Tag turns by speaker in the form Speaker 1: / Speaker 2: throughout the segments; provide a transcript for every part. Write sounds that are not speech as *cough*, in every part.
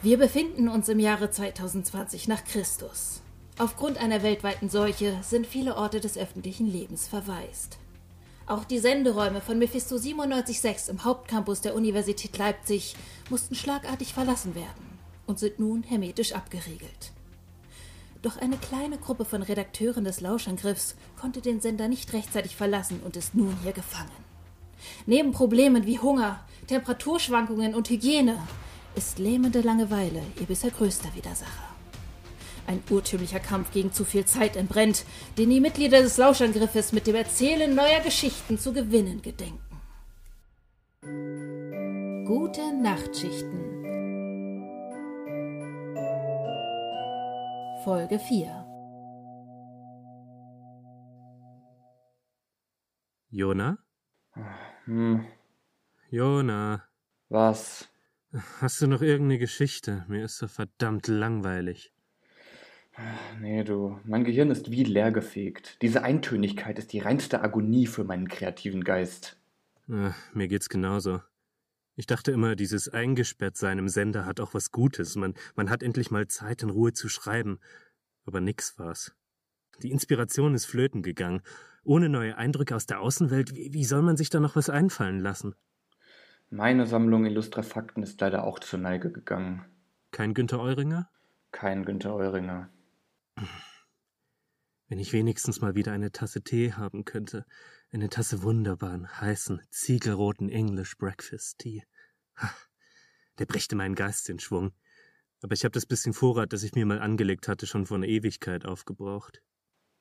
Speaker 1: Wir befinden uns im Jahre 2020 nach Christus. Aufgrund einer weltweiten Seuche sind viele Orte des öffentlichen Lebens verwaist. Auch die Senderäume von Mephisto 97.6 im Hauptcampus der Universität Leipzig mussten schlagartig verlassen werden und sind nun hermetisch abgeriegelt. Doch eine kleine Gruppe von Redakteuren des Lauschangriffs konnte den Sender nicht rechtzeitig verlassen und ist nun hier gefangen. Neben Problemen wie Hunger, Temperaturschwankungen und Hygiene ist lähmende Langeweile ihr bisher größter Widersacher. Ein urtümlicher Kampf gegen zu viel Zeit entbrennt, den die Mitglieder des Lauschangriffes mit dem Erzählen neuer Geschichten zu gewinnen gedenken. Gute Nachtschichten Folge 4
Speaker 2: Jona?
Speaker 3: Hm,
Speaker 2: Jona,
Speaker 3: was?
Speaker 2: Hast du noch irgendeine Geschichte? Mir ist so verdammt langweilig.
Speaker 3: Nee, du, mein Gehirn ist wie leergefegt. Diese Eintönigkeit ist die reinste Agonie für meinen kreativen Geist.
Speaker 2: Ah, mir geht's genauso. Ich dachte immer, dieses Eingesperrtsein im Sender hat auch was Gutes. Man, man hat endlich mal Zeit, in Ruhe zu schreiben. Aber nix war's. Die Inspiration ist flöten gegangen. Ohne neue Eindrücke aus der Außenwelt, wie, wie soll man sich da noch was einfallen lassen?
Speaker 3: Meine Sammlung illustrer Fakten ist leider auch zur Neige gegangen.
Speaker 2: Kein Günter Euringer?
Speaker 3: Kein Günter Euringer.
Speaker 2: Wenn ich wenigstens mal wieder eine Tasse Tee haben könnte. Eine Tasse wunderbaren, heißen, ziegelroten English Breakfast Tea. Ha, Der brächte meinen Geist in Schwung. Aber ich habe das bisschen Vorrat, das ich mir mal angelegt hatte, schon vor einer Ewigkeit aufgebraucht.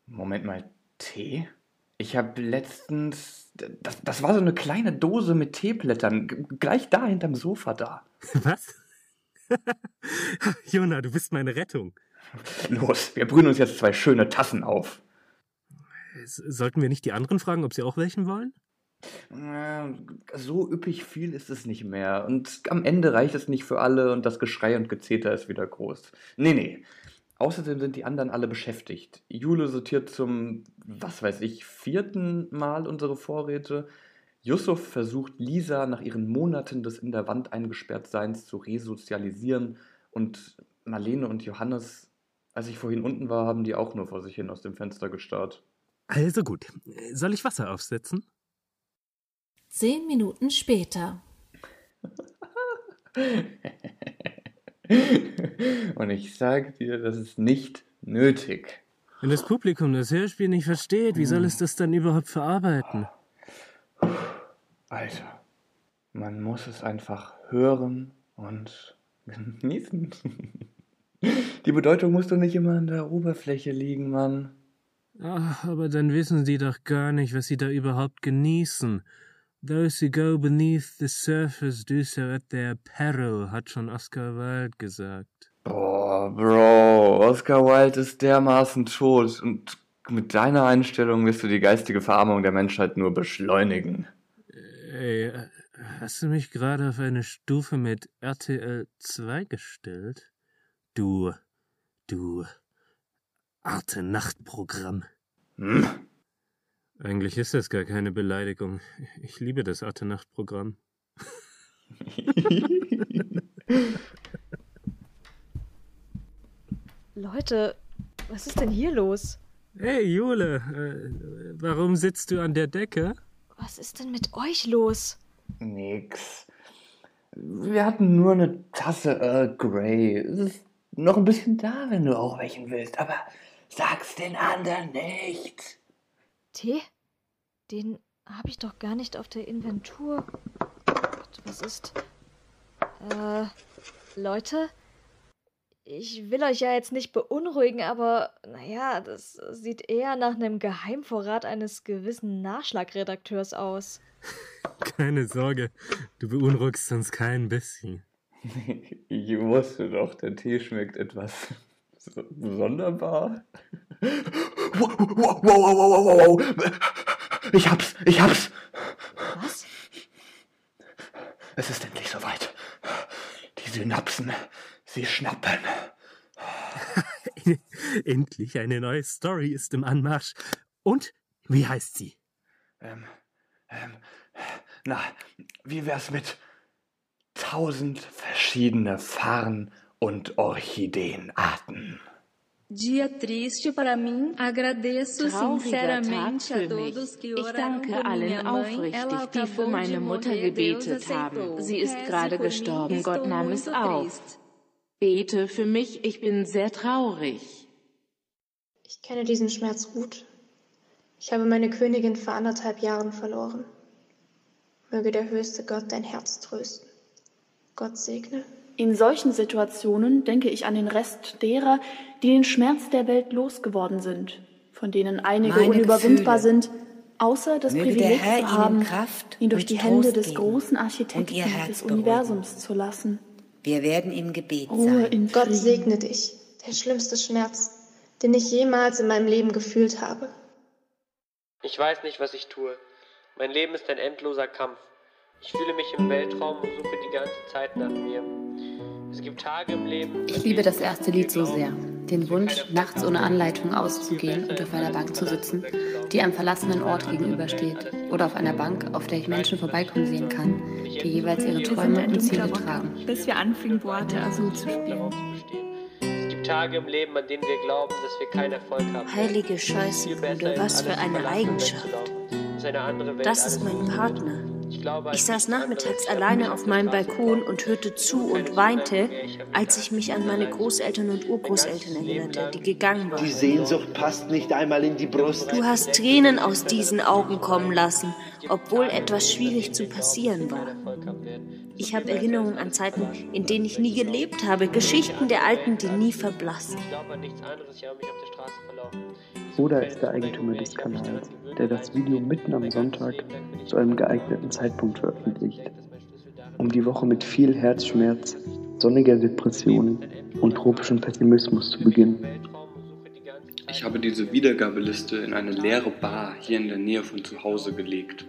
Speaker 3: Moment mal, Tee? Ich habe letztens. Das, das war so eine kleine Dose mit Teeblättern. Gleich da hinterm Sofa da.
Speaker 2: Was? *laughs* Jona, du bist meine Rettung.
Speaker 3: Los, wir brühen uns jetzt zwei schöne Tassen auf.
Speaker 2: Sollten wir nicht die anderen fragen, ob sie auch welchen wollen?
Speaker 3: Äh, So üppig viel ist es nicht mehr. Und am Ende reicht es nicht für alle und das Geschrei und Gezeter ist wieder groß. Nee, nee. Außerdem sind die anderen alle beschäftigt. Jule sortiert zum, was weiß ich, vierten Mal unsere Vorräte. Yusuf versucht Lisa nach ihren Monaten des in der Wand eingesperrt Seins zu resozialisieren. Und Marlene und Johannes, als ich vorhin unten war, haben die auch nur vor sich hin aus dem Fenster gestarrt.
Speaker 2: Also gut. Soll ich Wasser aufsetzen?
Speaker 1: Zehn Minuten später. *laughs* *laughs*
Speaker 3: Und ich sage dir, das ist nicht nötig.
Speaker 2: Wenn das Publikum das Hörspiel nicht versteht, wie soll es das dann überhaupt verarbeiten?
Speaker 3: Alter, man muss es einfach hören und *laughs* genießen. Die Bedeutung muss doch nicht immer an der Oberfläche liegen, Mann.
Speaker 2: Ach, aber dann wissen sie doch gar nicht, was sie da überhaupt genießen. Those who go beneath the surface do so at their peril, hat schon Oscar Wilde gesagt.
Speaker 3: Boah, Bro, Oscar Wilde ist dermaßen tot und mit deiner Einstellung wirst du die geistige Verarmung der Menschheit nur beschleunigen.
Speaker 2: Ey, hast du mich gerade auf eine Stufe mit RTL 2 gestellt? Du, du, Arte-Nacht-Programm.
Speaker 3: Hm?
Speaker 2: Eigentlich ist das gar keine Beleidigung. Ich liebe das Arte-Nacht-Programm. *laughs*
Speaker 4: Leute, was ist denn hier los?
Speaker 2: Hey, Jule, äh, warum sitzt du an der Decke?
Speaker 4: Was ist denn mit euch los?
Speaker 3: Nix. Wir hatten nur eine Tasse Earl Grey. Es ist noch ein bisschen da, wenn du auch welchen willst, aber sag's den anderen nicht.
Speaker 4: Tee? Den habe ich doch gar nicht auf der Inventur. Gott, was ist. Äh, Leute? Ich will euch ja jetzt nicht beunruhigen, aber naja, das sieht eher nach einem Geheimvorrat eines gewissen Nachschlagredakteurs aus. *laughs*
Speaker 2: Keine Sorge, du beunruhigst uns kein bisschen. *laughs*
Speaker 3: Ich wusste doch, der Tee schmeckt etwas sonderbar. Wow, wow, wow, wow, wow, wow. Ich hab's, ich hab's.
Speaker 4: Was?
Speaker 3: Es ist endlich soweit. Die Synapsen, sie schnappen. *laughs*
Speaker 2: Endlich eine neue Story ist im Anmarsch. Und wie heißt sie?
Speaker 3: Ähm, ähm, na, wie wär's mit tausend verschiedene Fahren und Orchideenarten.
Speaker 5: Dia triste para mim. Agradeço sinceramente a
Speaker 6: für mich.
Speaker 5: todos que
Speaker 6: Ich
Speaker 5: oraram
Speaker 6: danke
Speaker 5: por minha
Speaker 6: allen aufrichtig, die für meine Mutter gebetet haben. Sie ist gerade gestorben, Gott nahm es auf. Bete für mich, ich bin sehr traurig.
Speaker 7: Ich kenne diesen Schmerz gut. Ich habe meine Königin vor anderthalb Jahren verloren. Möge der höchste Gott dein Herz trösten. Gott segne.
Speaker 8: In solchen Situationen denke ich an den Rest derer, die den Schmerz der Welt losgeworden sind, von denen einige
Speaker 9: Meine
Speaker 8: unüberwindbar
Speaker 9: Gefühle.
Speaker 8: sind, außer das
Speaker 9: Möge der
Speaker 8: Privileg zu haben,
Speaker 9: Kraft
Speaker 8: ihn durch die Hände des großen
Speaker 9: und
Speaker 8: Architekten des
Speaker 9: beruhigen.
Speaker 8: Universums zu lassen.
Speaker 9: Wir werden im Gebet
Speaker 8: Ruhe
Speaker 9: sein.
Speaker 8: in
Speaker 7: Gott segne dich. Der schlimmste Schmerz, den ich jemals in meinem Leben gefühlt habe.
Speaker 10: Ich weiß nicht, was ich tue. Mein Leben ist ein endloser Kampf. Ich fühle mich im Weltraum und suche die ganze Zeit nach mir. Es gibt Tage im Leben.
Speaker 11: Ich liebe das erste Lied so sehr. Den Wunsch, nachts ohne Anleitung auszugehen und auf einer Bank zu sitzen, die einem verlassenen Ort gegenübersteht. Oder auf einer Bank, auf der ich Menschen vorbeikommen sehen kann, die jeweils ihre Träume und Ziele tragen.
Speaker 12: bis wir anfingen, Boate Azul zu spielen.
Speaker 10: Es gibt Tage im Leben, an denen wir glauben, dass wir keinen Erfolg haben.
Speaker 13: Heilige Scheiße, Bruder, was für eine Eigenschaft. Das ist mein Partner. Ich saß nachmittags alleine auf meinem Balkon und hörte zu und weinte, als ich mich an meine Großeltern und Urgroßeltern erinnerte, die gegangen
Speaker 14: Die
Speaker 13: waren.
Speaker 14: Sehnsucht passt nicht einmal in die Brust.
Speaker 13: Du hast Tränen aus diesen Augen kommen lassen, obwohl etwas schwierig zu passieren war. Ich habe Erinnerungen an Zeiten, in denen ich nie gelebt habe, Geschichten der Alten, die nie verblassen.
Speaker 10: Ich glaube an nichts anderes, ich habe mich auf der Straße verlaufen.
Speaker 15: Oda ist der Eigentümer des Kanals, der das Video mitten am Sonntag zu einem geeigneten Zeitpunkt veröffentlicht, um die Woche mit viel Herzschmerz, sonniger Depression und tropischem Pessimismus zu beginnen.
Speaker 16: Ich habe diese Wiedergabeliste in eine leere Bar hier in der Nähe von zu Hause gelegt.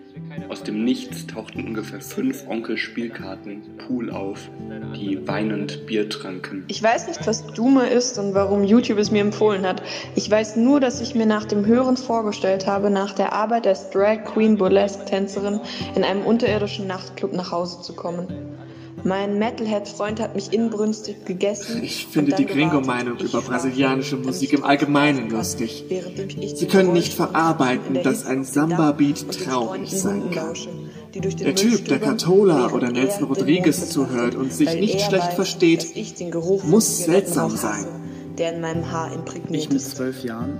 Speaker 16: Aus dem Nichts tauchten ungefähr fünf Onkel-Spielkarten Pool auf, die weinend Bier tranken.
Speaker 17: Ich weiß nicht, was Duma ist und warum YouTube es mir empfohlen hat. Ich weiß nur, dass ich mir nach dem Hören vorgestellt habe, nach der Arbeit als Drag Queen Burlesque Tänzerin in einem unterirdischen Nachtclub nach Hause zu kommen. Mein Metalhead-Freund hat mich inbrünstig gegessen.
Speaker 18: Ich finde die Gringo-Meinung über brasilianische Musik im Allgemeinen lustig. Sie können nicht verarbeiten, dass ein Samba-Beat traurig sein kann. Der Typ, der Catola oder Nelson Rodriguez zuhört und sich nicht schlecht versteht, muss seltsam sein.
Speaker 17: der in meinem Haar imprägniert
Speaker 19: Ich mit zwölf Jahren,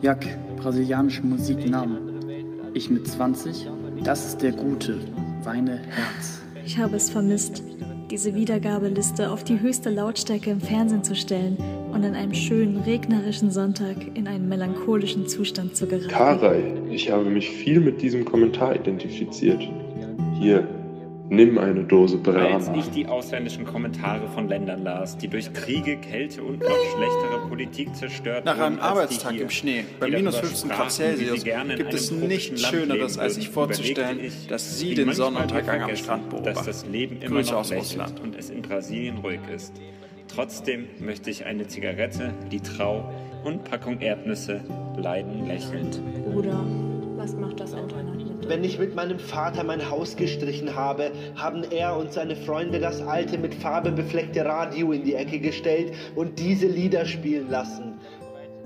Speaker 19: Jack, brasilianische Musik nahm. Ich mit 20, das ist der gute, weine Herz.
Speaker 4: Ich habe es vermisst, diese Wiedergabeliste auf die höchste Lautstärke im Fernsehen zu stellen und an einem schönen regnerischen Sonntag in einen melancholischen Zustand zu geraten.
Speaker 20: Karai, ich habe mich viel mit diesem Kommentar identifiziert. Hier, nimm eine Dose
Speaker 21: Wer jetzt
Speaker 20: Brahma.
Speaker 21: nicht die ausländischen Kommentare von Ländern las, die durch Kriege, Kälte und noch schlechtere Politik zerstört
Speaker 22: Nach einem
Speaker 21: wurden die
Speaker 22: Arbeitstag
Speaker 21: hier,
Speaker 22: im Schnee bei minus
Speaker 21: darüber
Speaker 22: 15 Grad Celsius
Speaker 21: gerne in
Speaker 22: gibt
Speaker 21: einem
Speaker 22: es nichts Schöneres, als sich vorzustellen,
Speaker 21: ich,
Speaker 22: dass Sie den Sonnenuntergang am Strand
Speaker 21: Dass
Speaker 22: beobachten.
Speaker 21: das Leben immer
Speaker 22: Grüße
Speaker 21: noch
Speaker 22: aus Russland.
Speaker 21: und es in Brasilien ruhig ist. Trotzdem möchte ich eine Zigarette, die Trau und Packung Erdnüsse leiden lächelnd.
Speaker 8: Bruder, was macht das Internet?
Speaker 14: Wenn ich mit meinem Vater mein Haus gestrichen habe, haben er und seine Freunde das alte mit Farbe befleckte Radio in die Ecke gestellt und diese Lieder spielen lassen.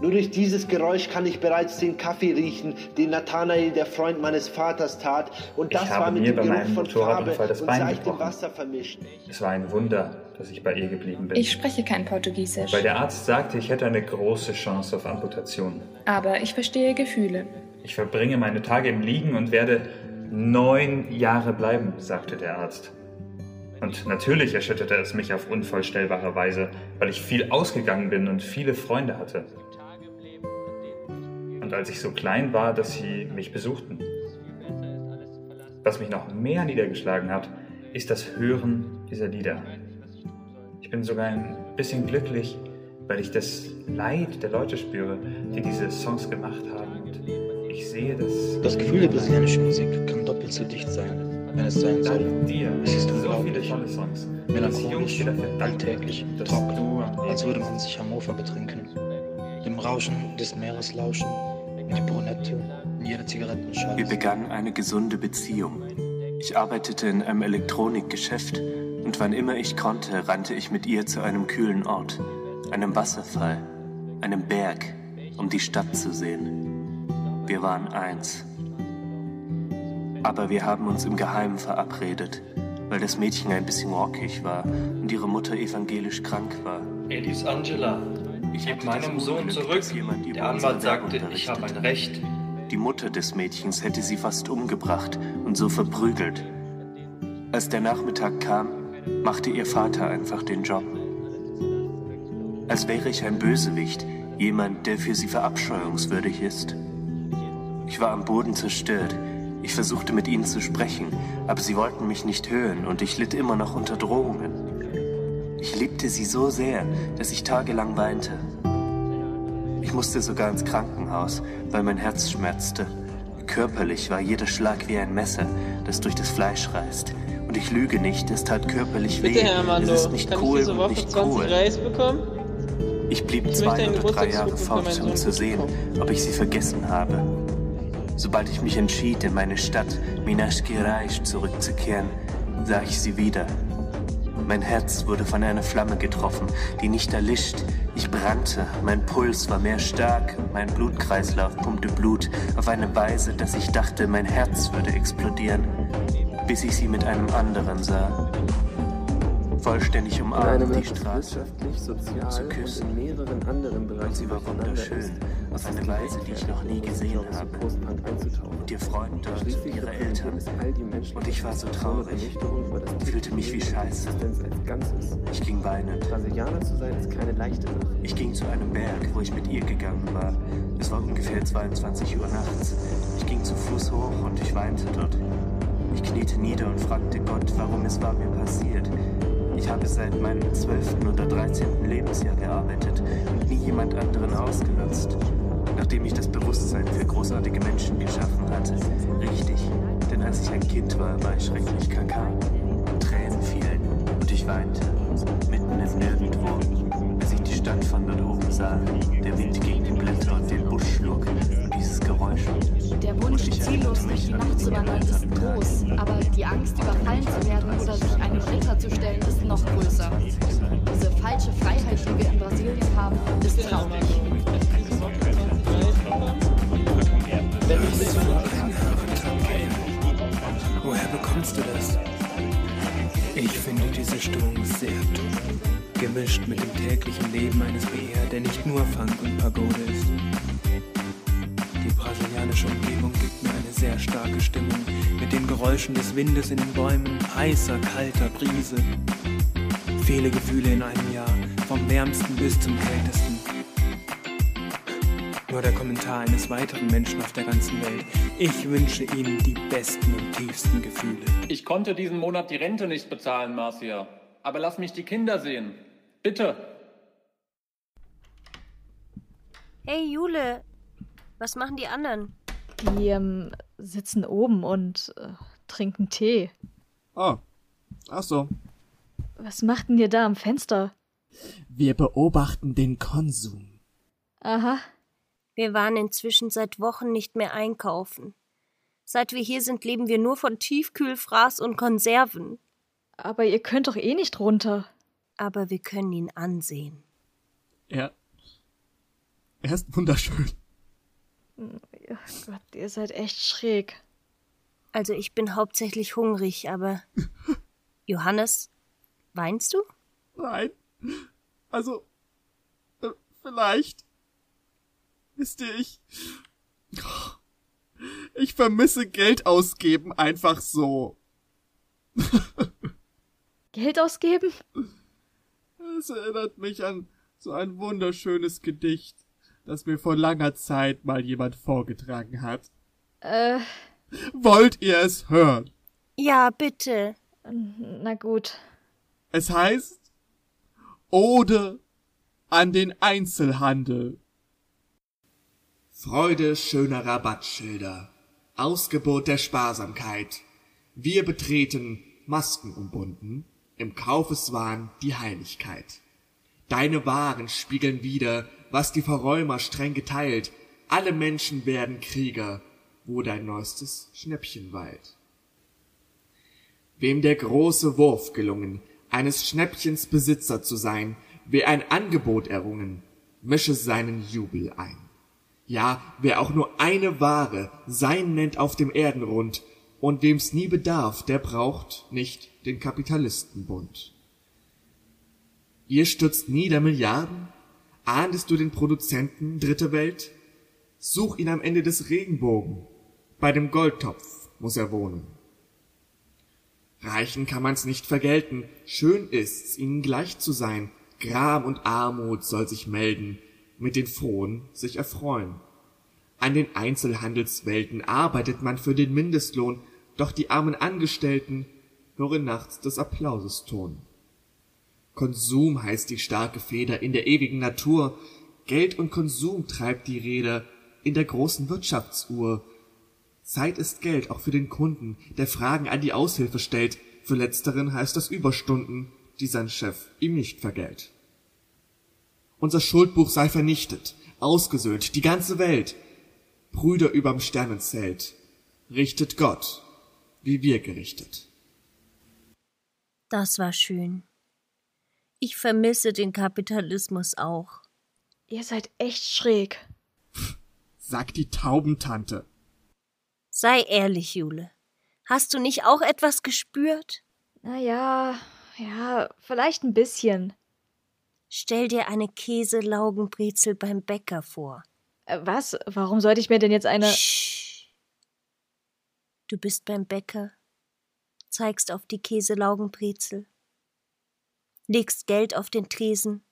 Speaker 14: Nur durch dieses Geräusch kann ich bereits den Kaffee riechen, den Nathanael, der Freund meines Vaters, tat. Und das
Speaker 23: Ich
Speaker 14: war
Speaker 23: habe
Speaker 14: mit
Speaker 23: mir
Speaker 14: dem
Speaker 23: bei
Speaker 14: Geruch
Speaker 23: meinem
Speaker 14: von Farbe
Speaker 23: Motorradunfall das
Speaker 14: und
Speaker 23: Bein
Speaker 14: seichtem
Speaker 23: gebrochen.
Speaker 14: Wasser vermischt.
Speaker 23: Es war ein Wunder, dass ich bei ihr geblieben bin.
Speaker 24: Ich spreche kein Portugiesisch,
Speaker 23: Weil der Arzt sagte, ich hätte eine große Chance auf Amputation.
Speaker 24: aber ich verstehe Gefühle.
Speaker 23: Ich verbringe meine Tage im Liegen und werde neun Jahre bleiben, sagte der Arzt. Und natürlich erschütterte es mich auf unvorstellbare Weise, weil ich viel ausgegangen bin und viele Freunde hatte. Und als ich so klein war, dass sie mich besuchten. Was mich noch mehr niedergeschlagen hat, ist das Hören dieser Lieder. Ich bin sogar ein bisschen glücklich, weil ich das Leid der Leute spüre, die diese Songs gemacht haben. Ich sehe, dass.
Speaker 25: Das Gefühl der brasilianischen Musik kann doppelt so dicht sein, wenn es sein soll. Es ist
Speaker 23: So viele
Speaker 25: unglaublich, melancholisch, alltäglich, trocken, als würde man sich am Mofa betrinken. Dem Rauschen des Meeres lauschen, in die Brunette, in jede Zigarettenschale.
Speaker 26: Wir begannen eine gesunde Beziehung. Ich arbeitete in einem Elektronikgeschäft Und wann immer ich konnte, rannte ich mit ihr zu einem kühlen Ort, einem Wasserfall, einem Berg, um die Stadt zu sehen. Wir waren eins. Aber wir haben uns im Geheimen verabredet, weil das Mädchen ein bisschen rockig war und ihre Mutter evangelisch krank war.
Speaker 19: Elis Angela, ich gebe meinem Sohn zurück. Der Anwalt sagte, ich habe ein Recht.
Speaker 26: Die Mutter des Mädchens hätte sie fast umgebracht und so verprügelt. Als der Nachmittag kam, machte ihr Vater einfach den Job. Als wäre ich ein Bösewicht, jemand, der für sie verabscheuungswürdig ist. Ich war am Boden zerstört. Ich versuchte mit ihnen zu sprechen, aber sie wollten mich nicht hören und ich litt immer noch unter Drohungen. Ich liebte sie so sehr, dass ich tagelang weinte. Ich musste sogar ins Krankenhaus, weil mein Herz schmerzte. Körperlich war jeder Schlag wie ein Messer, das durch das Fleisch reißt. Und ich lüge nicht, es tat körperlich
Speaker 27: Bitte,
Speaker 26: weh.
Speaker 27: Herr Armando,
Speaker 26: es ist nicht
Speaker 27: kann
Speaker 26: cool
Speaker 27: ich diese Woche
Speaker 26: nicht
Speaker 27: 20
Speaker 26: cool.
Speaker 27: Reis bekommen?
Speaker 26: Ich blieb
Speaker 27: Ich
Speaker 26: zwei oder drei Jahre fort, um zu sehen, ob ich sie vergessen habe. Sobald ich mich entschied, in meine Stadt Minas Gerais zurückzukehren, sah ich sie wieder. Mein Herz wurde von einer Flamme getroffen, die nicht erlischt. Ich brannte, mein Puls war mehr stark mein Blutkreislauf pumpte Blut auf eine Weise, dass ich dachte, mein Herz würde explodieren, bis ich sie mit einem anderen sah. Vollständig umarmt die Straße zu
Speaker 15: und
Speaker 26: küssen.
Speaker 15: in mehreren anderen Bereichen
Speaker 26: Und sie war wunderschön, auf eine Weise, die ich noch nie gesehen habe. Und ihr Freund dort, ihre Eltern. Und ich war so traurig. Fühlte mich wie Scheiße. Ich ging weinend.
Speaker 15: Brasilianer zu sein ist keine leichte Sache.
Speaker 26: Ich ging zu einem Berg, wo ich mit ihr gegangen war. Es war ungefähr 22 Uhr nachts. Ich ging zu Fuß hoch und ich weinte dort. Ich kniete nieder und fragte Gott, warum es war mir passiert. Ich habe seit meinem 12. oder 13. Lebensjahr gearbeitet und nie jemand anderen ausgenutzt. Nachdem ich das Bewusstsein für großartige Menschen geschaffen hatte. Richtig, denn als ich ein Kind war, war ich schrecklich kaka. Tränen fielen und ich weinte, mitten im Nirgendwo, bis ich die Stadt von dort oben sah. Der Wind gegen
Speaker 8: ziellos durch die Nacht zu wandern, ist groß, aber die Angst, überfallen zu werden oder sich einem Ritter zu stellen, ist noch größer. Diese falsche Freiheit, die wir in Brasilien haben, ist traurig.
Speaker 28: Woher bekommst du das? Ich finde diese Stimmung sehr toll. Gemischt mit dem täglichen Leben eines BR, der nicht nur Funk und Pagode ist. Die brasilianische Umgebung sehr starke Stimmung, mit den Geräuschen des Windes in den Bäumen, heißer, kalter Brise. Viele Gefühle in einem Jahr, vom wärmsten bis zum kältesten. Nur der Kommentar eines weiteren Menschen auf der ganzen Welt. Ich wünsche Ihnen die besten und tiefsten Gefühle.
Speaker 29: Ich konnte diesen Monat die Rente nicht bezahlen, Marcia. Aber lass mich die Kinder sehen. Bitte.
Speaker 30: Hey Jule, was machen die anderen?
Speaker 4: Die ähm, sitzen oben und äh, trinken Tee.
Speaker 18: Oh, ach so.
Speaker 4: Was macht denn ihr da am Fenster?
Speaker 18: Wir beobachten den Konsum.
Speaker 4: Aha.
Speaker 30: Wir waren inzwischen seit Wochen nicht mehr einkaufen. Seit wir hier sind, leben wir nur von Tiefkühlfraß und Konserven.
Speaker 4: Aber ihr könnt doch eh nicht runter.
Speaker 30: Aber wir können ihn ansehen.
Speaker 18: Er. Er ist wunderschön.
Speaker 4: Ja, Gott, ihr seid echt schräg.
Speaker 30: Also ich bin hauptsächlich hungrig, aber. *laughs* Johannes, weinst du?
Speaker 18: Nein. Also. Äh, vielleicht. Wisst ihr, ich. Ich vermisse Geld ausgeben einfach so. *laughs*
Speaker 4: Geld ausgeben?
Speaker 18: Es erinnert mich an so ein wunderschönes Gedicht, das mir vor langer Zeit mal jemand vorgetragen hat.
Speaker 4: Äh.
Speaker 18: Wollt ihr es hören?
Speaker 30: Ja, bitte.
Speaker 4: Na gut.
Speaker 18: Es heißt Ode an den Einzelhandel. Freude schöner Rabattschilder, Ausgebot der Sparsamkeit. Wir betreten, Masken umbunden, im Kaufeswahn die Heiligkeit. Deine Waren spiegeln wider, was die Verräumer streng geteilt. Alle Menschen werden Krieger, wo dein neuestes Schnäppchen weilt. Wem der große Wurf gelungen, eines Schnäppchens Besitzer zu sein, wer ein Angebot errungen, mische seinen Jubel ein. Ja, wer auch nur eine Ware sein nennt auf dem Erdenrund, und wem's nie bedarf, der braucht nicht den Kapitalistenbund. Ihr stürzt nieder Milliarden? Ahndest du den Produzenten, dritte Welt? Such ihn am Ende des Regenbogen. Bei dem Goldtopf muss er wohnen. Reichen kann man's nicht vergelten, schön ist's, ihnen gleich zu sein, Gram und Armut soll sich melden, mit den Frohen sich erfreuen. An den Einzelhandelswelten arbeitet man für den Mindestlohn, doch die armen Angestellten hören nachts des Applauses Ton. Konsum heißt die starke Feder in der ewigen Natur, Geld und Konsum treibt die Räder in der großen Wirtschaftsuhr. Zeit ist Geld auch für den Kunden, der Fragen an die Aushilfe stellt, für letzteren heißt das Überstunden, die sein Chef ihm nicht vergällt. Unser Schuldbuch sei vernichtet, ausgesöhnt, die ganze Welt. Brüder überm Sternenzelt, richtet Gott wie wir gerichtet.
Speaker 30: Das war schön. Ich vermisse den Kapitalismus auch.
Speaker 4: Ihr seid echt schräg.
Speaker 18: Sagt die Taubentante.
Speaker 30: Sei ehrlich, Jule. Hast du nicht auch etwas gespürt?
Speaker 4: Na ja, ja, vielleicht ein bisschen.
Speaker 30: Stell dir eine Käselaugenbrezel beim Bäcker vor.
Speaker 4: Äh, was? Warum sollte ich mir denn jetzt eine.
Speaker 30: Sch Du bist beim Bäcker, zeigst auf die Käselaugenbrezel, legst Geld auf den Tresen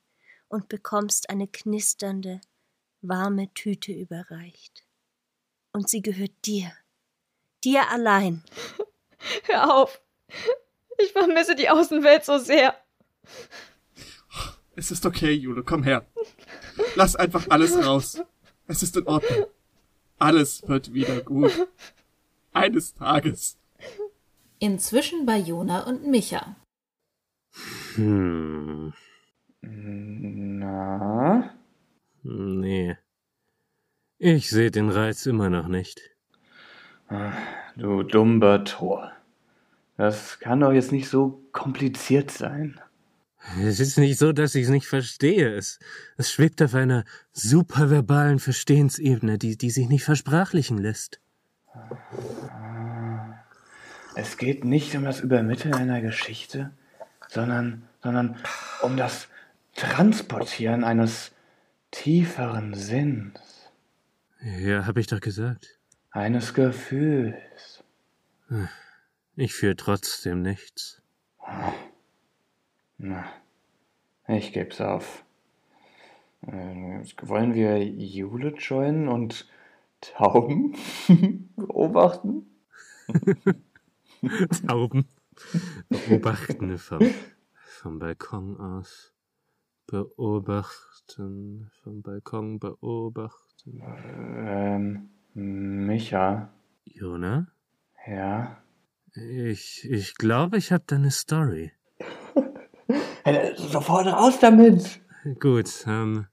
Speaker 30: und bekommst eine knisternde, warme Tüte überreicht. Und sie gehört dir, dir allein. *laughs*
Speaker 4: Hör auf. Ich vermisse die Außenwelt so sehr.
Speaker 18: Es ist okay, Jule, komm her. Lass einfach alles raus. Es ist in Ordnung. Alles wird wieder gut eines Tages.
Speaker 1: Inzwischen bei Jona und Micha.
Speaker 2: Hm.
Speaker 3: Na?
Speaker 2: Nee. Ich sehe den Reiz immer noch nicht.
Speaker 3: Ach, du dummer Tor. Das kann doch jetzt nicht so kompliziert sein.
Speaker 2: Es ist nicht so, dass ich es nicht verstehe. Es, es schwebt auf einer superverbalen Verstehensebene, die, die sich nicht versprachlichen lässt.
Speaker 3: Es geht nicht um das Übermitteln einer Geschichte, sondern, sondern um das Transportieren eines tieferen Sinns.
Speaker 2: Ja, hab ich doch gesagt.
Speaker 3: Eines Gefühls.
Speaker 2: Ich fühle trotzdem nichts.
Speaker 3: Na, ich geb's auf. Äh, wollen wir Jule joinen und Tauben *laughs* beobachten? *laughs*
Speaker 2: Tauben beobachten vom, vom Balkon aus. Beobachten, vom Balkon beobachten.
Speaker 3: Ähm, Micha.
Speaker 2: Jona?
Speaker 3: Ja?
Speaker 2: Ich, ich glaube, ich habe da eine Story. *laughs*
Speaker 3: sofort raus damit!
Speaker 2: Gut, ähm,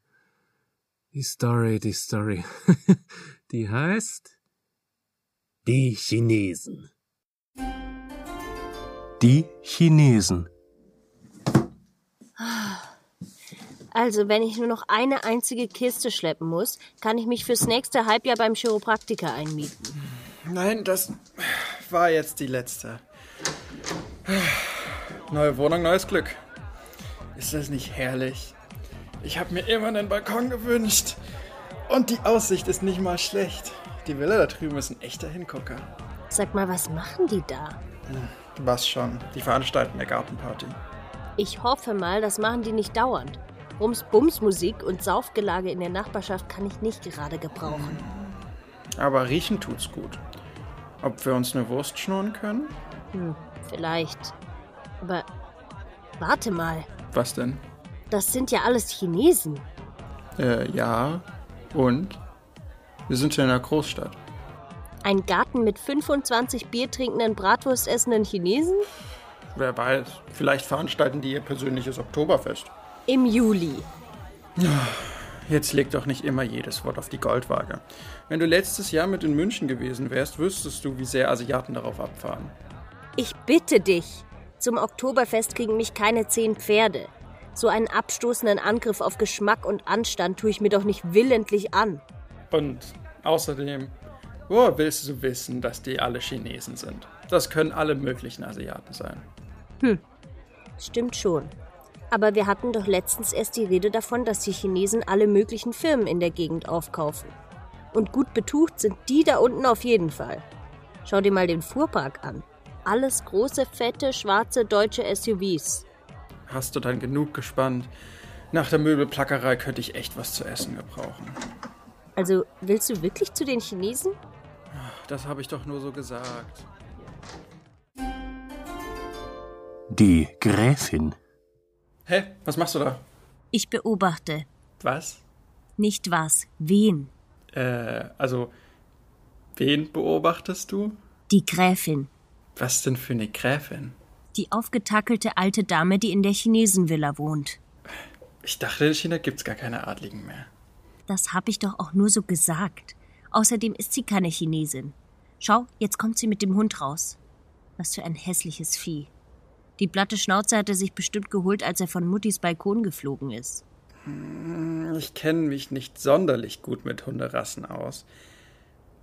Speaker 2: die Story, die Story. *laughs* Die heißt Die Chinesen. Die Chinesen.
Speaker 30: Also, wenn ich nur noch eine einzige Kiste schleppen muss, kann ich mich fürs nächste Halbjahr beim Chiropraktiker einmieten.
Speaker 22: Nein, das war jetzt die letzte. Neue Wohnung, neues Glück. Ist das nicht herrlich? Ich habe mir immer einen Balkon gewünscht. Und die Aussicht ist nicht mal schlecht. Die Villa da drüben ist ein echter Hingucker.
Speaker 30: Sag mal, was machen die da?
Speaker 22: Hm, was schon. Die veranstalten eine Gartenparty.
Speaker 30: Ich hoffe mal, das machen die nicht dauernd. Rums-Bums-Musik und Saufgelage in der Nachbarschaft kann ich nicht gerade gebrauchen.
Speaker 22: Aber riechen tut's gut. Ob wir uns eine Wurst schnurren können?
Speaker 30: Hm, vielleicht. Aber warte mal.
Speaker 22: Was denn?
Speaker 30: Das sind ja alles Chinesen.
Speaker 22: Äh, ja, und? Wir sind ja in einer Großstadt.
Speaker 30: Ein Garten mit 25 biertrinkenden, bratwurstessenden Chinesen?
Speaker 22: Wer weiß, vielleicht veranstalten die ihr persönliches Oktoberfest.
Speaker 30: Im Juli.
Speaker 22: Jetzt leg doch nicht immer jedes Wort auf die Goldwaage. Wenn du letztes Jahr mit in München gewesen wärst, wüsstest du, wie sehr Asiaten darauf abfahren.
Speaker 30: Ich bitte dich. Zum Oktoberfest kriegen mich keine zehn Pferde. So einen abstoßenden Angriff auf Geschmack und Anstand tue ich mir doch nicht willentlich an.
Speaker 22: Und außerdem, woher willst du wissen, dass die alle Chinesen sind? Das können alle möglichen Asiaten sein.
Speaker 30: Hm, stimmt schon. Aber wir hatten doch letztens erst die Rede davon, dass die Chinesen alle möglichen Firmen in der Gegend aufkaufen. Und gut betucht sind die da unten auf jeden Fall. Schau dir mal den Fuhrpark an. Alles große, fette, schwarze deutsche SUVs.
Speaker 22: Hast du dann genug gespannt? Nach der Möbelplackerei könnte ich echt was zu essen gebrauchen.
Speaker 30: Also, willst du wirklich zu den Chinesen?
Speaker 22: Das habe ich doch nur so gesagt.
Speaker 26: Die Gräfin.
Speaker 22: Hä, was machst du da?
Speaker 30: Ich beobachte.
Speaker 22: Was?
Speaker 30: Nicht was, wen?
Speaker 22: Äh, also, wen beobachtest du?
Speaker 30: Die Gräfin.
Speaker 22: Was denn für eine Gräfin?
Speaker 30: Die aufgetackelte alte Dame, die in der Chinesenvilla wohnt.
Speaker 22: Ich dachte, in China gibt's gar keine Adligen mehr.
Speaker 30: Das hab ich doch auch nur so gesagt. Außerdem ist sie keine Chinesin. Schau, jetzt kommt sie mit dem Hund raus. Was für ein hässliches Vieh. Die platte Schnauze hat er sich bestimmt geholt, als er von Muttis Balkon geflogen ist.
Speaker 22: Hm, ich kenne mich nicht sonderlich gut mit Hunderassen aus.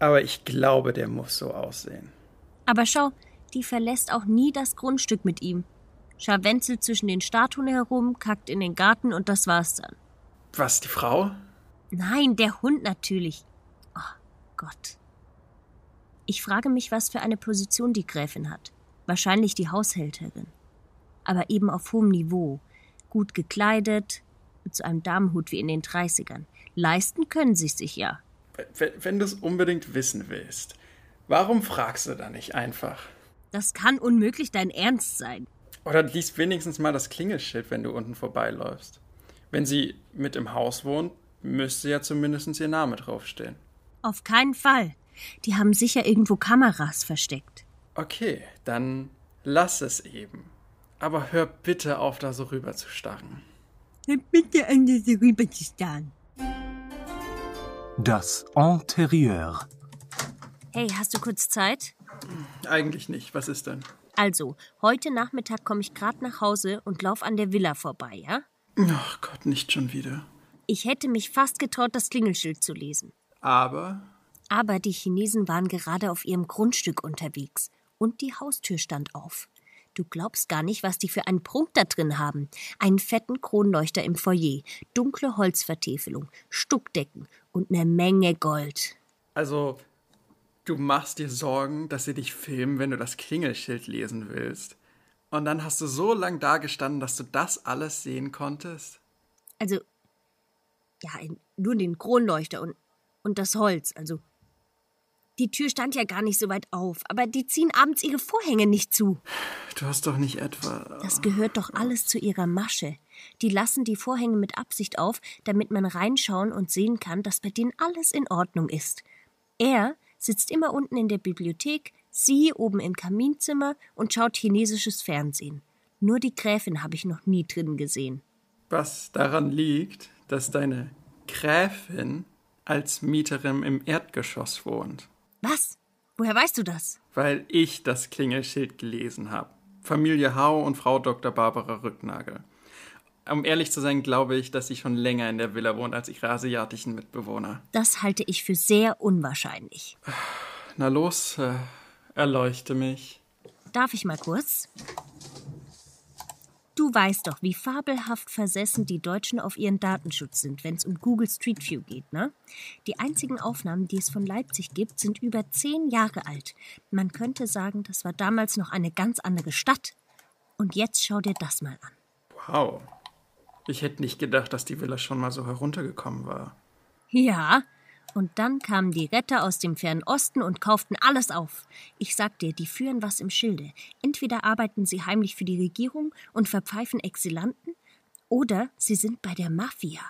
Speaker 22: Aber ich glaube, der muss so aussehen.
Speaker 30: Aber schau, die verlässt auch nie das Grundstück mit ihm. Scharwenzelt zwischen den Statuen herum, kackt in den Garten und das war's dann.
Speaker 22: Was, die Frau?
Speaker 30: Nein, der Hund natürlich. Gott. Ich frage mich, was für eine Position die Gräfin hat. Wahrscheinlich die Haushälterin aber eben auf hohem Niveau. Gut gekleidet, mit so einem Damenhut wie in den 30ern. Leisten können sie sich ja.
Speaker 22: Wenn, wenn du es unbedingt wissen willst, warum fragst du da nicht einfach?
Speaker 30: Das kann unmöglich dein Ernst sein.
Speaker 22: Oder liest wenigstens mal das Klingelschild, wenn du unten vorbeiläufst. Wenn sie mit im Haus wohnt, müsste ja zumindest ihr Name draufstehen.
Speaker 30: Auf keinen Fall. Die haben sicher irgendwo Kameras versteckt.
Speaker 22: Okay, dann lass es eben. Aber hör bitte auf, da so rüber zu starren.
Speaker 30: Hör bitte an, da so rüber zu starren.
Speaker 26: Das Interieur.
Speaker 30: Hey, hast du kurz Zeit?
Speaker 22: Eigentlich nicht. Was ist denn?
Speaker 30: Also, heute Nachmittag komme ich gerade nach Hause und lauf an der Villa vorbei, ja?
Speaker 22: Ach Gott, nicht schon wieder.
Speaker 30: Ich hätte mich fast getraut, das Klingelschild zu lesen.
Speaker 22: Aber?
Speaker 30: Aber die Chinesen waren gerade auf ihrem Grundstück unterwegs und die Haustür stand auf. Du glaubst gar nicht, was die für einen Prunk da drin haben. Einen fetten Kronleuchter im Foyer, dunkle Holzvertäfelung, Stuckdecken und eine Menge Gold.
Speaker 22: Also, du machst dir Sorgen, dass sie dich filmen, wenn du das Klingelschild lesen willst. Und dann hast du so lang da gestanden, dass du das alles sehen konntest?
Speaker 30: Also, ja, nur den Kronleuchter und, und das Holz, also die Tür stand ja gar nicht so weit auf, aber die ziehen abends ihre Vorhänge nicht zu.
Speaker 22: Du hast doch nicht etwa.
Speaker 30: Das gehört doch alles zu ihrer Masche. Die lassen die Vorhänge mit Absicht auf, damit man reinschauen und sehen kann, dass bei denen alles in Ordnung ist. Er sitzt immer unten in der Bibliothek, sie oben im Kaminzimmer und schaut chinesisches Fernsehen. Nur die Gräfin habe ich noch nie drin gesehen.
Speaker 22: Was daran liegt, dass deine Gräfin als Mieterin im Erdgeschoss wohnt.
Speaker 30: Was? Woher weißt du das?
Speaker 22: Weil ich das Klingelschild gelesen habe. Familie Hau und Frau Dr. Barbara Rücknagel. Um ehrlich zu sein, glaube ich, dass sie schon länger in der Villa wohnt als ihre asiatischen Mitbewohner.
Speaker 30: Das halte ich für sehr unwahrscheinlich.
Speaker 22: Na los, äh, erleuchte mich.
Speaker 30: Darf ich mal kurz? Du weißt doch, wie fabelhaft versessen die Deutschen auf ihren Datenschutz sind, wenn es um Google Street View geht, ne? Die einzigen Aufnahmen, die es von Leipzig gibt, sind über zehn Jahre alt. Man könnte sagen, das war damals noch eine ganz andere Stadt. Und jetzt schau dir das mal an.
Speaker 22: Wow. Ich hätte nicht gedacht, dass die Villa schon mal so heruntergekommen war.
Speaker 30: Ja, und dann kamen die Retter aus dem fernen Osten und kauften alles auf. Ich sag dir, die führen was im Schilde. Entweder arbeiten sie heimlich für die Regierung und verpfeifen Exilanten, oder sie sind bei der Mafia.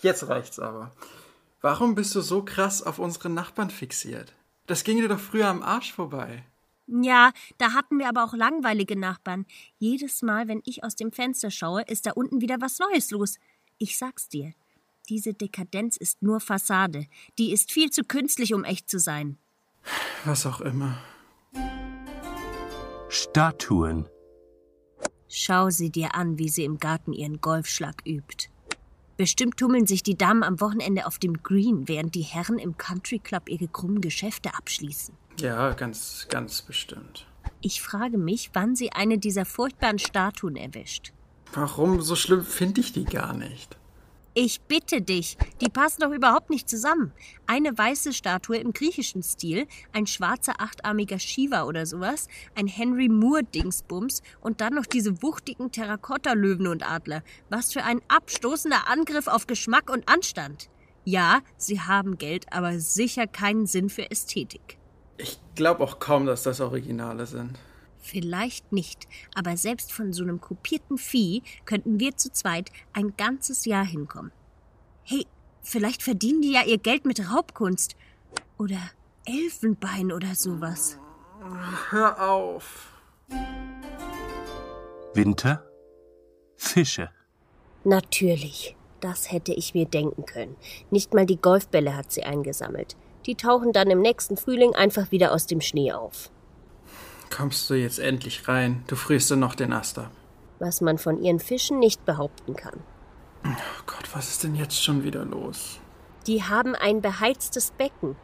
Speaker 22: Jetzt reicht's aber. Warum bist du so krass auf unsere Nachbarn fixiert? Das ging dir doch früher am Arsch vorbei.
Speaker 30: Ja, da hatten wir aber auch langweilige Nachbarn. Jedes Mal, wenn ich aus dem Fenster schaue, ist da unten wieder was Neues los. Ich sag's dir, diese Dekadenz ist nur Fassade. Die ist viel zu künstlich, um echt zu sein.
Speaker 22: Was auch immer.
Speaker 26: Statuen.
Speaker 30: Schau sie dir an, wie sie im Garten ihren Golfschlag übt. Bestimmt tummeln sich die Damen am Wochenende auf dem Green, während die Herren im Country Club ihre krummen Geschäfte abschließen.
Speaker 22: Ja, ganz, ganz bestimmt.
Speaker 30: Ich frage mich, wann sie eine dieser furchtbaren Statuen erwischt.
Speaker 22: Warum? So schlimm finde ich die gar nicht.
Speaker 30: Ich bitte dich, die passen doch überhaupt nicht zusammen. Eine weiße Statue im griechischen Stil, ein schwarzer achtarmiger Shiva oder sowas, ein Henry Moore Dingsbums und dann noch diese wuchtigen Terrakotta-Löwen und Adler. Was für ein abstoßender Angriff auf Geschmack und Anstand. Ja, sie haben Geld, aber sicher keinen Sinn für Ästhetik.
Speaker 22: Ich glaube auch kaum, dass das Originale sind.
Speaker 30: Vielleicht nicht, aber selbst von so einem kopierten Vieh könnten wir zu zweit ein ganzes Jahr hinkommen. Hey, vielleicht verdienen die ja ihr Geld mit Raubkunst. Oder Elfenbein oder sowas.
Speaker 22: Hör auf.
Speaker 26: Winter? Fische.
Speaker 30: Natürlich. Das hätte ich mir denken können. Nicht mal die Golfbälle hat sie eingesammelt. Die tauchen dann im nächsten Frühling einfach wieder aus dem Schnee auf.
Speaker 22: Kommst du jetzt endlich rein? Du frierst dann noch den Ast ab.
Speaker 30: Was man von ihren Fischen nicht behaupten kann.
Speaker 22: Oh Gott, was ist denn jetzt schon wieder los?
Speaker 30: Die haben ein beheiztes Becken.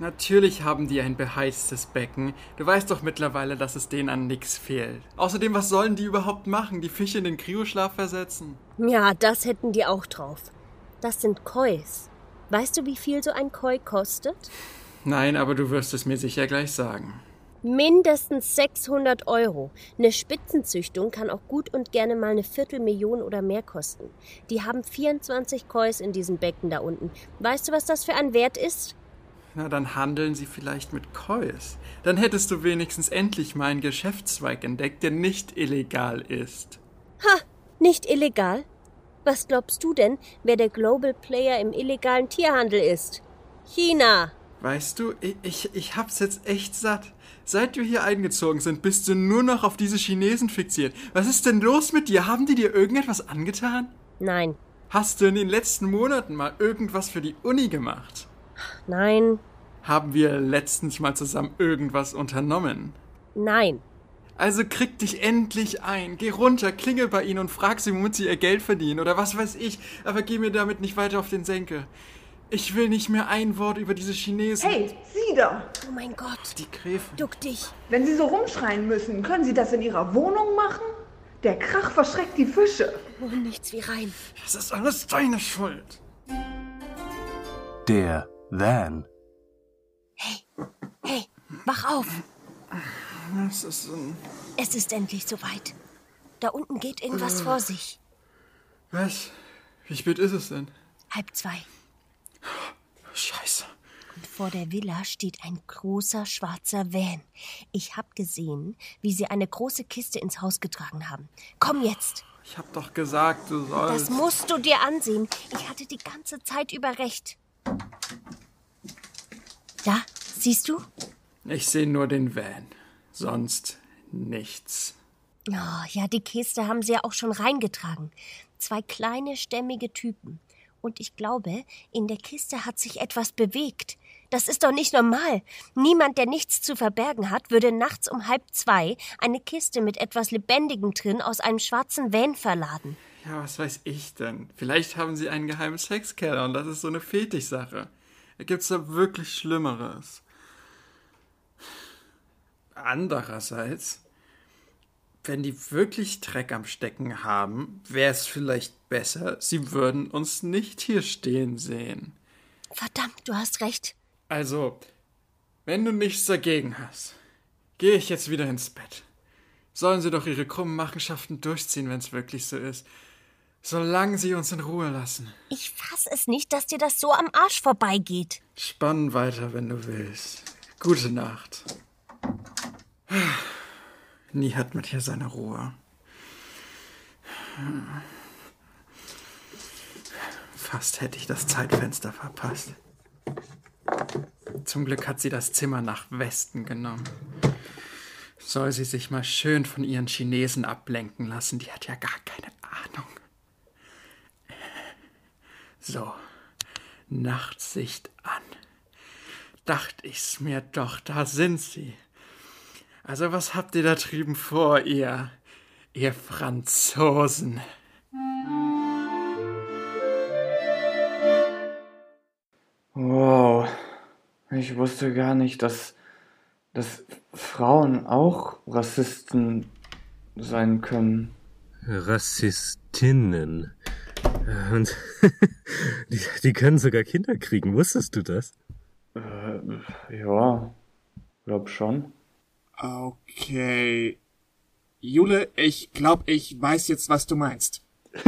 Speaker 22: Natürlich haben die ein beheiztes Becken. Du weißt doch mittlerweile, dass es denen an nichts fehlt. Außerdem, was sollen die überhaupt machen? Die Fische in den Kryoschlaf versetzen?
Speaker 30: Ja, das hätten die auch drauf. Das sind Kois. Weißt du, wie viel so ein Koi kostet?
Speaker 22: Nein, aber du wirst es mir sicher gleich sagen.
Speaker 30: Mindestens 600 Euro. Eine Spitzenzüchtung kann auch gut und gerne mal eine Viertelmillion oder mehr kosten. Die haben 24 Kois in diesem Becken da unten. Weißt du, was das für ein Wert ist?
Speaker 22: Na, dann handeln sie vielleicht mit Kois. Dann hättest du wenigstens endlich mal einen Geschäftszweig entdeckt, der nicht illegal ist.
Speaker 30: Ha, nicht illegal? Was glaubst du denn, wer der Global Player im illegalen Tierhandel ist? China.
Speaker 22: Weißt du, ich, ich, ich hab's jetzt echt satt. Seit wir hier eingezogen sind, bist du nur noch auf diese Chinesen fixiert. Was ist denn los mit dir? Haben die dir irgendetwas angetan?
Speaker 30: Nein.
Speaker 22: Hast du in den letzten Monaten mal irgendwas für die Uni gemacht?
Speaker 30: Nein.
Speaker 22: Haben wir letztens mal zusammen irgendwas unternommen?
Speaker 30: Nein.
Speaker 22: Also krieg dich endlich ein. Geh runter, klingel bei ihnen und frag sie, womit sie ihr Geld verdienen oder was weiß ich. Aber geh mir damit nicht weiter auf den Senkel. Ich will nicht mehr ein Wort über diese Chinesen.
Speaker 31: Hey, Sie da!
Speaker 30: Oh mein Gott.
Speaker 22: Die Gräfin.
Speaker 30: Duck dich.
Speaker 31: Wenn Sie so rumschreien müssen, können Sie das in Ihrer Wohnung machen? Der Krach verschreckt die Fische.
Speaker 30: Oh, nichts wie rein.
Speaker 22: Das ist alles deine Schuld.
Speaker 26: Der Van.
Speaker 30: Hey, hey, wach auf.
Speaker 22: Es ist ein...
Speaker 30: Es ist endlich soweit. Da unten geht irgendwas vor sich.
Speaker 22: Was? Wie spät ist es denn?
Speaker 30: Halb zwei.
Speaker 22: Scheiße.
Speaker 30: Und vor der Villa steht ein großer schwarzer Van. Ich hab gesehen, wie sie eine große Kiste ins Haus getragen haben. Komm jetzt.
Speaker 22: Ich hab doch gesagt, du sollst.
Speaker 30: Das musst du dir ansehen. Ich hatte die ganze Zeit über recht. Da, siehst du?
Speaker 22: Ich sehe nur den Van. Sonst nichts.
Speaker 30: Oh, ja, die Kiste haben sie ja auch schon reingetragen. Zwei kleine, stämmige Typen. Und ich glaube, in der Kiste hat sich etwas bewegt. Das ist doch nicht normal. Niemand, der nichts zu verbergen hat, würde nachts um halb zwei eine Kiste mit etwas Lebendigem drin aus einem schwarzen Van verladen.
Speaker 22: Ja, was weiß ich denn? Vielleicht haben sie einen geheimen Sexkeller und das ist so eine Fetischsache. Gibt's da wirklich Schlimmeres. Andererseits, wenn die wirklich Dreck am Stecken haben, wäre es vielleicht besser, sie würden uns nicht hier stehen sehen.
Speaker 30: Verdammt, du hast recht.
Speaker 22: Also, wenn du nichts dagegen hast, gehe ich jetzt wieder ins Bett. Sollen sie doch ihre krummen Machenschaften durchziehen, wenn es wirklich so ist. Solange sie uns in Ruhe lassen.
Speaker 30: Ich fass es nicht, dass dir das so am Arsch vorbeigeht.
Speaker 22: Spann weiter, wenn du willst. Gute Nacht. Nie hat man hier seine Ruhe. Fast hätte ich das Zeitfenster verpasst. Zum Glück hat sie das Zimmer nach Westen genommen. Soll sie sich mal schön von ihren Chinesen ablenken lassen, die hat ja gar keine Ahnung. So, Nachtsicht an. Dachte ich's mir doch, da sind sie.
Speaker 3: Also was habt ihr da drüben vor, ihr, ihr Franzosen? Wow, ich wusste gar nicht, dass, dass Frauen auch Rassisten sein können.
Speaker 2: Rassistinnen. Und *laughs* die, die können sogar Kinder kriegen, wusstest du das?
Speaker 3: Äh, ja, glaub schon.
Speaker 32: Okay. Jule, ich glaub, ich weiß jetzt, was du meinst. *laughs*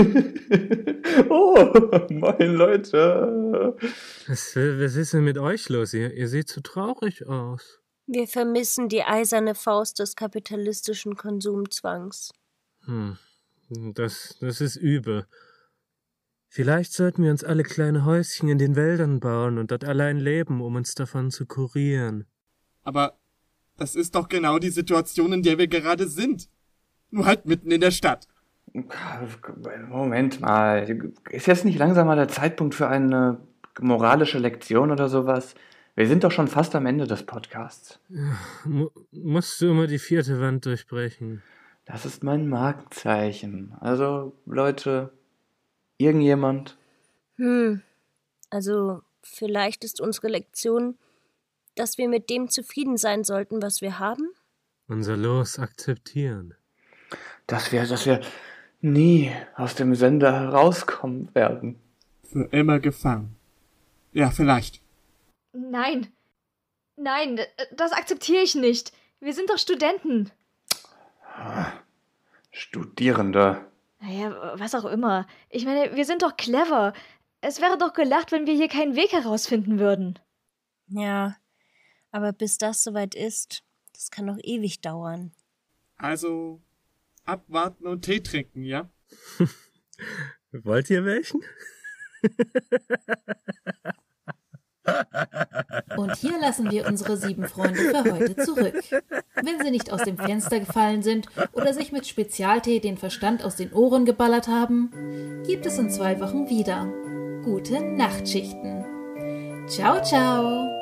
Speaker 3: oh, moin Leute.
Speaker 2: Was, was ist denn mit euch los? Ihr, ihr seht so traurig aus.
Speaker 30: Wir vermissen die eiserne Faust des kapitalistischen Konsumzwangs.
Speaker 2: Hm, das, das ist übel. Vielleicht sollten wir uns alle kleine Häuschen in den Wäldern bauen und dort allein leben, um uns davon zu kurieren.
Speaker 32: Aber das ist doch genau die Situation, in der wir gerade sind. Nur halt mitten in der Stadt.
Speaker 3: Moment mal. Ist jetzt nicht langsam mal der Zeitpunkt für eine moralische Lektion oder sowas? Wir sind doch schon fast am Ende des Podcasts.
Speaker 2: Ja, musst du immer die vierte Wand durchbrechen?
Speaker 3: Das ist mein Markenzeichen. Also, Leute, irgendjemand?
Speaker 30: Hm. Also, vielleicht ist unsere Lektion, dass wir mit dem zufrieden sein sollten, was wir haben?
Speaker 2: Unser Los akzeptieren.
Speaker 3: Dass wir, dass wir nie aus dem Sender herauskommen werden.
Speaker 32: Für immer gefangen. Ja, vielleicht.
Speaker 4: Nein. Nein, das akzeptiere ich nicht. Wir sind doch Studenten.
Speaker 3: Studierende.
Speaker 4: Naja, was auch immer. Ich meine, wir sind doch clever. Es wäre doch gelacht, wenn wir hier keinen Weg herausfinden würden.
Speaker 30: Ja, aber bis das soweit ist, das kann noch ewig dauern.
Speaker 32: Also, abwarten und Tee trinken, ja? *laughs*
Speaker 2: Wollt ihr welchen?
Speaker 1: Und hier lassen wir unsere sieben Freunde für heute zurück. Wenn sie nicht aus dem Fenster gefallen sind oder sich mit Spezialtee den Verstand aus den Ohren geballert haben, gibt es in zwei Wochen wieder. Gute Nachtschichten. Ciao, ciao.